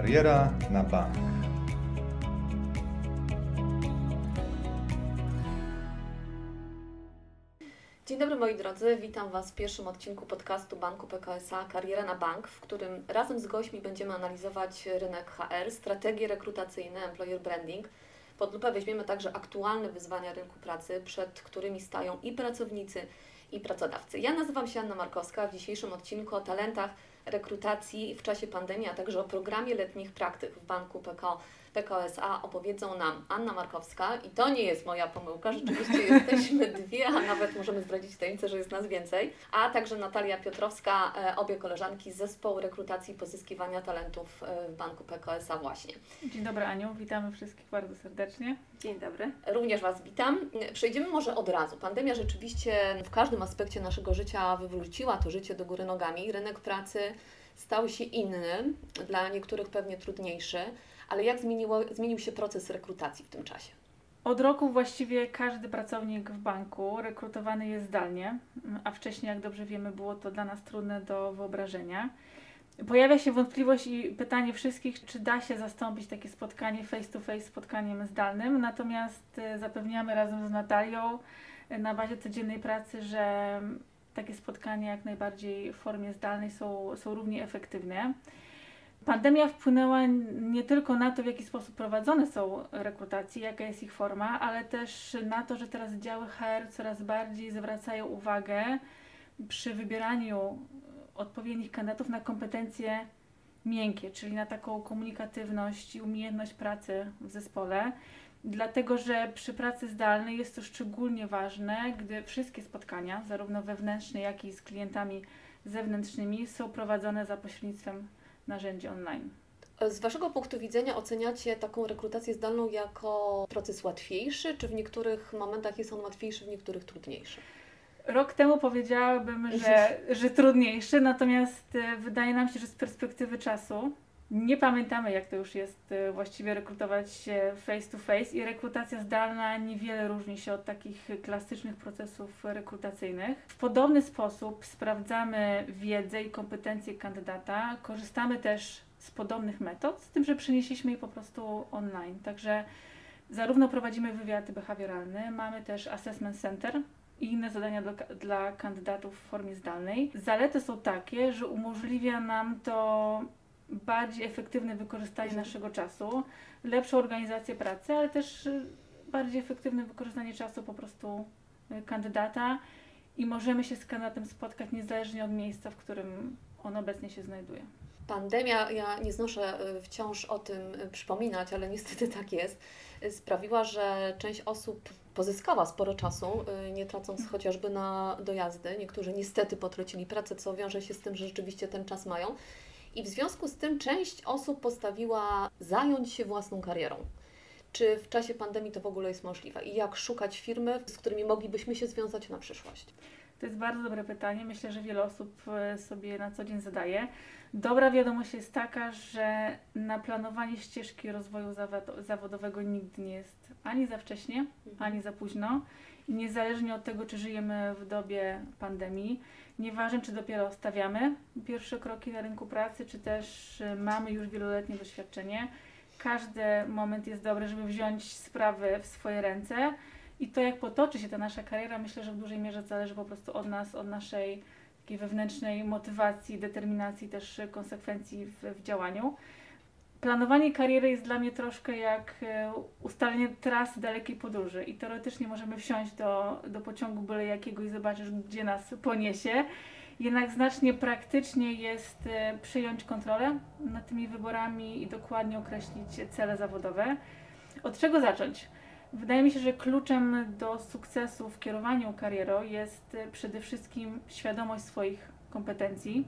Kariera na bank. Dzień dobry moi drodzy, witam Was w pierwszym odcinku podcastu Banku PKSA Kariera na Bank, w którym razem z gośćmi będziemy analizować rynek HR, strategie rekrutacyjne, employer branding. Pod lupę weźmiemy także aktualne wyzwania rynku pracy, przed którymi stają i pracownicy, i pracodawcy. Ja nazywam się Anna Markowska, w dzisiejszym odcinku o talentach rekrutacji w czasie pandemii, a także o programie letnich praktyk w Banku PKO PKSA opowiedzą nam Anna Markowska i to nie jest moja pomyłka, rzeczywiście jesteśmy dwie, a nawet możemy zdradzić tajemnicę, że jest nas więcej, a także Natalia Piotrowska, e, obie koleżanki z zespołu rekrutacji i pozyskiwania talentów e, w Banku PKSA właśnie. Dzień dobry Aniu, witamy wszystkich bardzo serdecznie. Dzień dobry. Również Was witam. Przejdziemy może od razu. Pandemia rzeczywiście w każdym aspekcie naszego życia wywróciła to życie do góry nogami. Rynek pracy stał się inny, dla niektórych pewnie trudniejszy ale jak zmieniło, zmienił się proces rekrutacji w tym czasie? Od roku właściwie każdy pracownik w banku rekrutowany jest zdalnie, a wcześniej, jak dobrze wiemy, było to dla nas trudne do wyobrażenia. Pojawia się wątpliwość i pytanie wszystkich, czy da się zastąpić takie spotkanie face to face spotkaniem zdalnym. Natomiast e, zapewniamy razem z Natalią e, na bazie codziennej pracy, że takie spotkania jak najbardziej w formie zdalnej są, są równie efektywne. Pandemia wpłynęła nie tylko na to, w jaki sposób prowadzone są rekrutacje, jaka jest ich forma, ale też na to, że teraz działy HR coraz bardziej zwracają uwagę przy wybieraniu odpowiednich kandydatów na kompetencje miękkie, czyli na taką komunikatywność i umiejętność pracy w zespole. Dlatego, że przy pracy zdalnej jest to szczególnie ważne, gdy wszystkie spotkania, zarówno wewnętrzne, jak i z klientami zewnętrznymi, są prowadzone za pośrednictwem narzędzi online. Z Waszego punktu widzenia oceniacie taką rekrutację zdalną jako proces łatwiejszy, czy w niektórych momentach jest on łatwiejszy, w niektórych trudniejszy? Rok temu powiedziałabym, że, że trudniejszy, natomiast e, wydaje nam się, że z perspektywy czasu nie pamiętamy, jak to już jest e, właściwie rekrutować się face to face i rekrutacja zdalna niewiele różni się od takich klasycznych procesów rekrutacyjnych. W podobny sposób sprawdzamy wiedzę i kompetencje kandydata, korzystamy też z podobnych metod, z tym, że przenieśliśmy je po prostu online. Także zarówno prowadzimy wywiady behawioralne, mamy też assessment center, i inne zadania do, dla kandydatów w formie zdalnej. Zalety są takie, że umożliwia nam to bardziej efektywne wykorzystanie mhm. naszego czasu, lepszą organizację pracy, ale też y, bardziej efektywne wykorzystanie czasu po prostu y, kandydata i możemy się z kandydatem spotkać niezależnie od miejsca, w którym on obecnie się znajduje. Pandemia, ja nie znoszę y, wciąż o tym przypominać, ale niestety tak jest, sprawiła, że część osób pozyskała sporo czasu, nie tracąc mhm. chociażby na dojazdy. Niektórzy niestety potracili pracę, co wiąże się z tym, że rzeczywiście ten czas mają. I w związku z tym część osób postawiła zająć się własną karierą. Czy w czasie pandemii to w ogóle jest możliwe? I jak szukać firmy, z którymi moglibyśmy się związać na przyszłość? To jest bardzo dobre pytanie. Myślę, że wiele osób e, sobie na co dzień zadaje. Dobra wiadomość jest taka, że na planowanie ścieżki rozwoju zawodowego nigdy nie jest ani za wcześnie, mhm. ani za późno. I niezależnie od tego, czy żyjemy w dobie pandemii, Nieważne, czy dopiero stawiamy pierwsze kroki na rynku pracy, czy też y, mamy już wieloletnie doświadczenie. Każdy moment jest dobry, żeby wziąć sprawy w swoje ręce. I to, jak potoczy się ta nasza kariera, myślę, że w dużej mierze zależy po prostu od nas, od naszej takiej wewnętrznej motywacji, determinacji, też konsekwencji w, w działaniu. Planowanie kariery jest dla mnie troszkę jak e, ustalenie trasy dalekiej podróży i teoretycznie możemy wsiąść do, do pociągu byle jakiego i zobaczyć, gdzie nas poniesie. Jednak znacznie praktycznie jest e, przyjąć kontrolę nad tymi wyborami i dokładnie określić cele zawodowe. Od czego zacząć? Wydaje mi się, że kluczem do sukcesu w kierowaniu karierą jest e, przede wszystkim świadomość swoich kompetencji,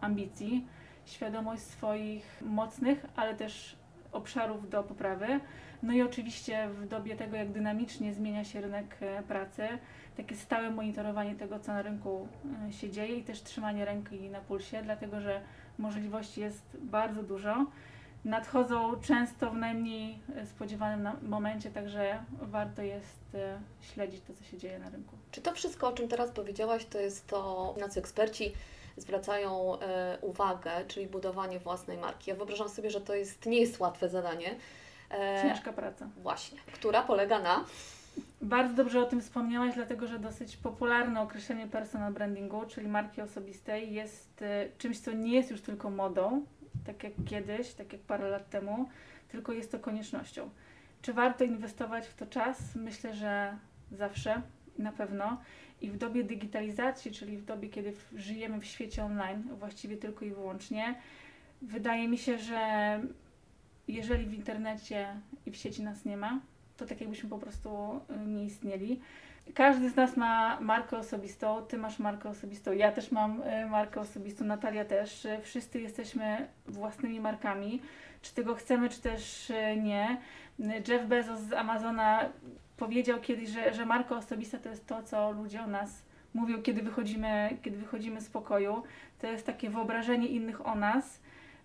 ambicji, świadomość swoich mocnych, ale też obszarów do poprawy. No i oczywiście w dobie tego, jak dynamicznie zmienia się rynek e, pracy, takie stałe monitorowanie tego, co na rynku e, się dzieje i też trzymanie ręki na pulsie, dlatego że możliwości jest bardzo dużo. Nadchodzą często w najmniej e, spodziewanym momencie, także warto jest śledzić to, co się dzieje na rynku. Czy to wszystko, o czym teraz powiedziałaś, to jest to, na co eksperci zwracają e, uwagę, czyli budowanie własnej marki. Ja wyobrażam sobie, że to jest, nie jest łatwe zadanie. E, Ciężka praca. Właśnie, która polega na bardzo dobrze o tym wspomniałaś, dlatego że dosyć popularne określenie personal brandingu, czyli marki osobistej, jest e, czymś, co nie jest już tylko modą, tak jak kiedyś, tak jak parę lat temu, tylko jest to koniecznością. Czy warto inwestować w to czas? Myślę, że zawsze, na pewno. I w dobie digitalizacji, czyli w dobie, kiedy żyjemy w świecie online, właściwie tylko i wyłącznie, wydaje mi się, że jeżeli w internecie i w sieci nas nie ma, to tak jakbyśmy po prostu y, nie istnieli. Każdy z nas ma markę osobistą, ty masz markę osobistą, ja też mam y, markę osobistą, Natalia też. Wszyscy jesteśmy własnymi markami, czy tego chcemy, czy też y, nie. Jeff Bezos z Amazona powiedział kiedyś, że, że marka osobista to jest to, co ludzie o nas mówią, kiedy wychodzimy, kiedy wychodzimy z pokoju. To jest takie wyobrażenie innych o nas.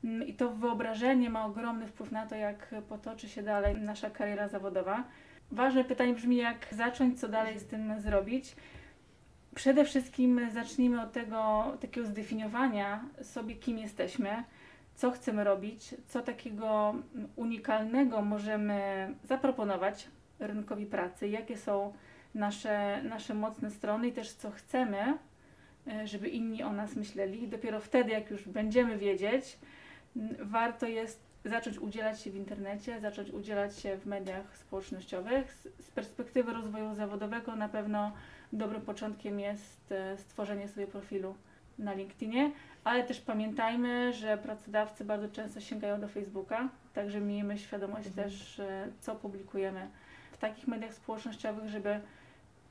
Mm, I to wyobrażenie ma ogromny wpływ na to, jak potoczy się dalej nasza kariera zawodowa. Ważne pytanie brzmi, jak zacząć, co dalej z tym zrobić. Przede wszystkim zacznijmy od tego takiego zdefiniowania sobie, kim jesteśmy, co chcemy robić, co takiego unikalnego możemy zaproponować rynkowi pracy, jakie są nasze, nasze mocne strony i też co chcemy, e, żeby inni o nas myśleli. I dopiero wtedy, jak już będziemy wiedzieć, warto jest zacząć udzielać się w internecie, zacząć udzielać się w mediach społecznościowych. Z, z perspektywy rozwoju zawodowego na pewno dobrym początkiem jest e, stworzenie sobie profilu na LinkedInie, ale też pamiętajmy, że pracodawcy bardzo często sięgają do Facebooka, także miejmy świadomość mhm. też, co publikujemy w takich mediach społecznościowych, żeby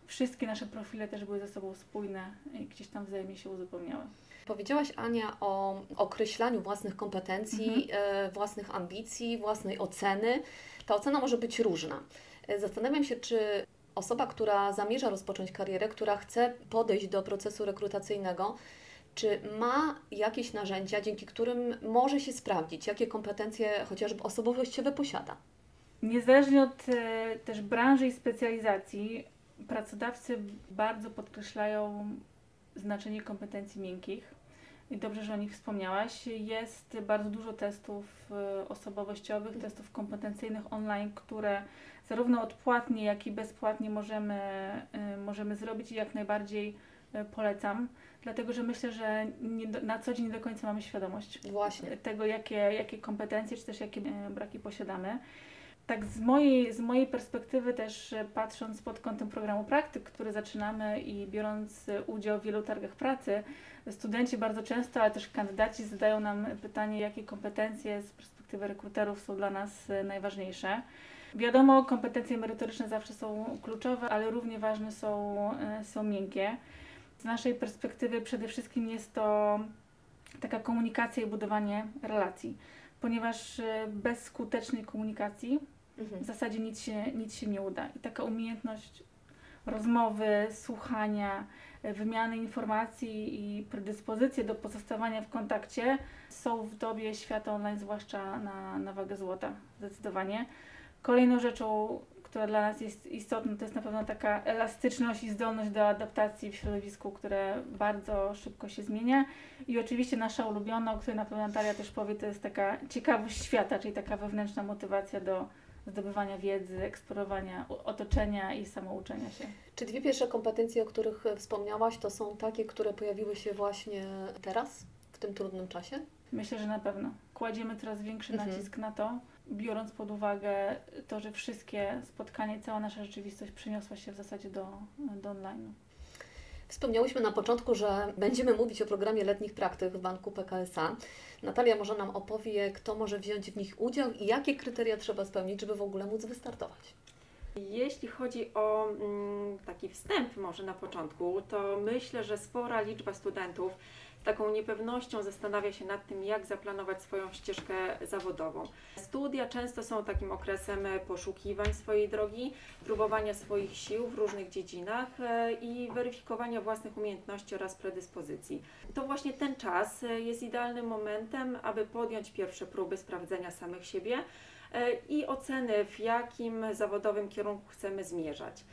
wszystkie nasze profile też były ze sobą spójne i gdzieś tam wzajemnie się uzupełniały. Powiedziałaś, Ania, o określaniu własnych kompetencji, mhm. e, własnych ambicji, własnej oceny. Ta ocena może być różna. E, zastanawiam się, czy osoba, która zamierza rozpocząć karierę, która chce podejść do procesu rekrutacyjnego, czy ma jakieś narzędzia, dzięki którym może się sprawdzić, jakie kompetencje chociażby osobowościowe posiada? Niezależnie od e, też branży i specjalizacji, pracodawcy bardzo podkreślają znaczenie kompetencji miękkich. I dobrze, że o nich wspomniałaś. Jest bardzo dużo testów e, osobowościowych, testów kompetencyjnych online, które zarówno odpłatnie, jak i bezpłatnie możemy, e, możemy zrobić i jak najbardziej polecam, dlatego że myślę, że do, na co dzień nie do końca mamy świadomość Właśnie. tego, jakie, jakie kompetencje czy też jakie braki posiadamy tak z mojej, z mojej perspektywy też e, patrząc pod kątem programu praktyk, który zaczynamy i biorąc e, udział w wielu targach pracy, studenci bardzo często, ale też kandydaci zadają nam pytanie, jakie kompetencje z perspektywy rekruterów są dla nas e, najważniejsze. Wiadomo, kompetencje merytoryczne zawsze są kluczowe, ale równie ważne są, są miękkie. Z naszej perspektywy przede wszystkim jest to taka komunikacja i budowanie relacji, ponieważ bez skutecznej komunikacji. W zasadzie nic się, nic się nie uda. I taka umiejętność rozmowy, słuchania, wymiany informacji i predyspozycje do pozostawania w kontakcie są w dobie świata online, zwłaszcza na, na wagę złota, zdecydowanie. Kolejną rzeczą, która dla nas jest istotna, to jest na pewno taka elastyczność i zdolność do adaptacji w środowisku, które bardzo szybko się zmienia. I oczywiście nasza ulubiona, o której na pewno Natalia też powie, to jest taka ciekawość świata, czyli taka wewnętrzna motywacja do zdobywania wiedzy, eksplorowania otoczenia i samouczenia się. Czy dwie pierwsze kompetencje, o których wspomniałaś, to są takie, które pojawiły się właśnie teraz, w tym trudnym czasie? Myślę, że na pewno. Kładziemy coraz większy mhm. nacisk na to, biorąc pod uwagę to, że wszystkie spotkania cała nasza rzeczywistość przeniosła się w zasadzie do, do online. Wspomniałyśmy na początku, że będziemy mówić o programie letnich praktyk w Banku PKSA. Natalia może nam opowie, kto może wziąć w nich udział i jakie kryteria trzeba spełnić, żeby w ogóle móc wystartować. Jeśli chodzi o mm, taki wstęp może na początku, to myślę, że spora liczba studentów taką niepewnością zastanawia się nad tym, jak zaplanować swoją ścieżkę zawodową. Studia często są takim okresem poszukiwań swojej drogi, próbowania swoich sił w różnych dziedzinach e, i weryfikowania własnych umiejętności oraz predyspozycji. To właśnie ten czas jest idealnym momentem, aby podjąć pierwsze próby sprawdzenia samych siebie e, i oceny, w jakim zawodowym kierunku chcemy zmierzać.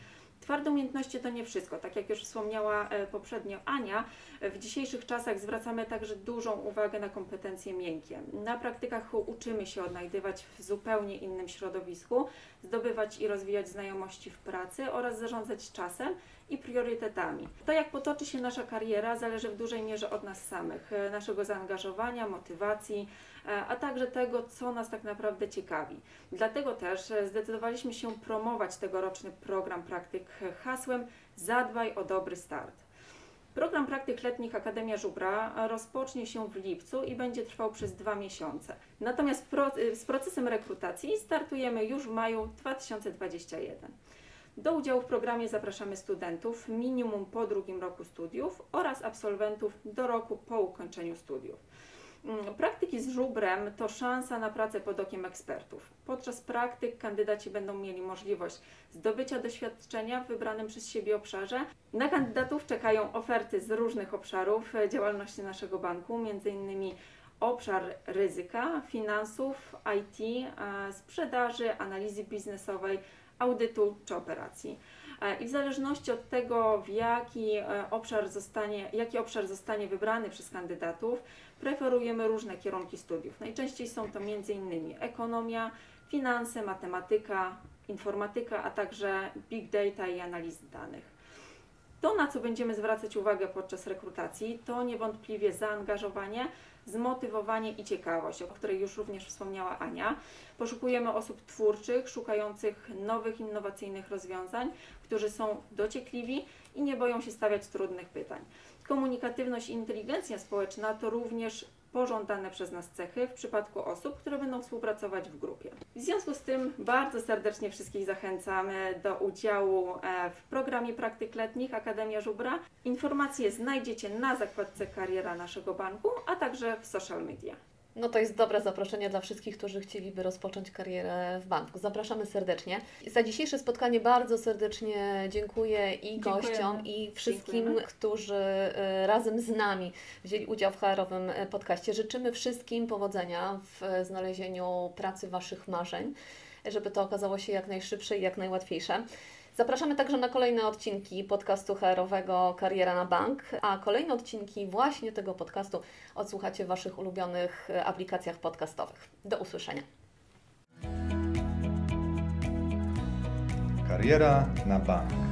Twarde umiejętności to nie wszystko. Tak jak już wspomniała e, poprzednio Ania, w dzisiejszych czasach zwracamy także dużą uwagę na kompetencje miękkie. Na praktykach uczymy się odnajdywać w zupełnie innym środowisku, zdobywać i rozwijać znajomości w pracy oraz zarządzać czasem i priorytetami. To, jak potoczy się nasza kariera, zależy w dużej mierze od nas samych, e, naszego zaangażowania, motywacji, e, a także tego, co nas tak naprawdę ciekawi. Dlatego też e, zdecydowaliśmy się promować tegoroczny program praktyk hasłem Zadbaj o dobry start. Program praktyk letnich Akademia Żubra rozpocznie się w lipcu i będzie trwał przez dwa miesiące. Natomiast z procesem rekrutacji startujemy już w maju 2021. Do udziału w programie zapraszamy studentów minimum po drugim roku studiów oraz absolwentów do roku po ukończeniu studiów. Mm, praktyki z żubrem to szansa na pracę pod okiem ekspertów. Podczas praktyk kandydaci będą mieli możliwość zdobycia doświadczenia w wybranym przez siebie obszarze. Na kandydatów czekają oferty z różnych obszarów działalności naszego banku, m.in. obszar ryzyka, finansów, IT, e, sprzedaży, analizy biznesowej, audytu czy operacji. E, I w zależności od tego, w jaki e, obszar zostanie, jaki obszar zostanie wybrany przez kandydatów, preferujemy różne kierunki studiów. Najczęściej są to m.in. ekonomia, finanse, matematyka, informatyka, a także big data i analizy danych. To, na co będziemy zwracać uwagę podczas rekrutacji, to niewątpliwie zaangażowanie, zmotywowanie i ciekawość, o której już również wspomniała Ania. Poszukujemy osób twórczych, szukających nowych, innowacyjnych rozwiązań, którzy są dociekliwi i nie boją się stawiać trudnych pytań. Komunikatywność i inteligencja społeczna to również pożądane przez nas cechy w przypadku osób, które będą współpracować w grupie. W związku z tym bardzo serdecznie wszystkich zachęcamy do udziału e, w programie praktyk letnich Akademia Żubra. Informacje znajdziecie na zakładce kariera naszego banku, a także w social media. No to jest dobre zaproszenie dla wszystkich, którzy chcieliby rozpocząć karierę w banku. Zapraszamy serdecznie. Za dzisiejsze spotkanie bardzo serdecznie dziękuję i Dziękujemy. gościom, i wszystkim, Dziękujemy. którzy e, razem z nami wzięli udział w HR-owym e, podcaście. Życzymy wszystkim powodzenia w e, znalezieniu pracy Waszych marzeń, żeby to okazało się jak najszybsze i jak najłatwiejsze. Zapraszamy także na kolejne odcinki podcastu HR-owego Kariera na Bank, a kolejne odcinki właśnie tego podcastu odsłuchacie w Waszych ulubionych e, aplikacjach podcastowych. Do usłyszenia. Kariera na bank.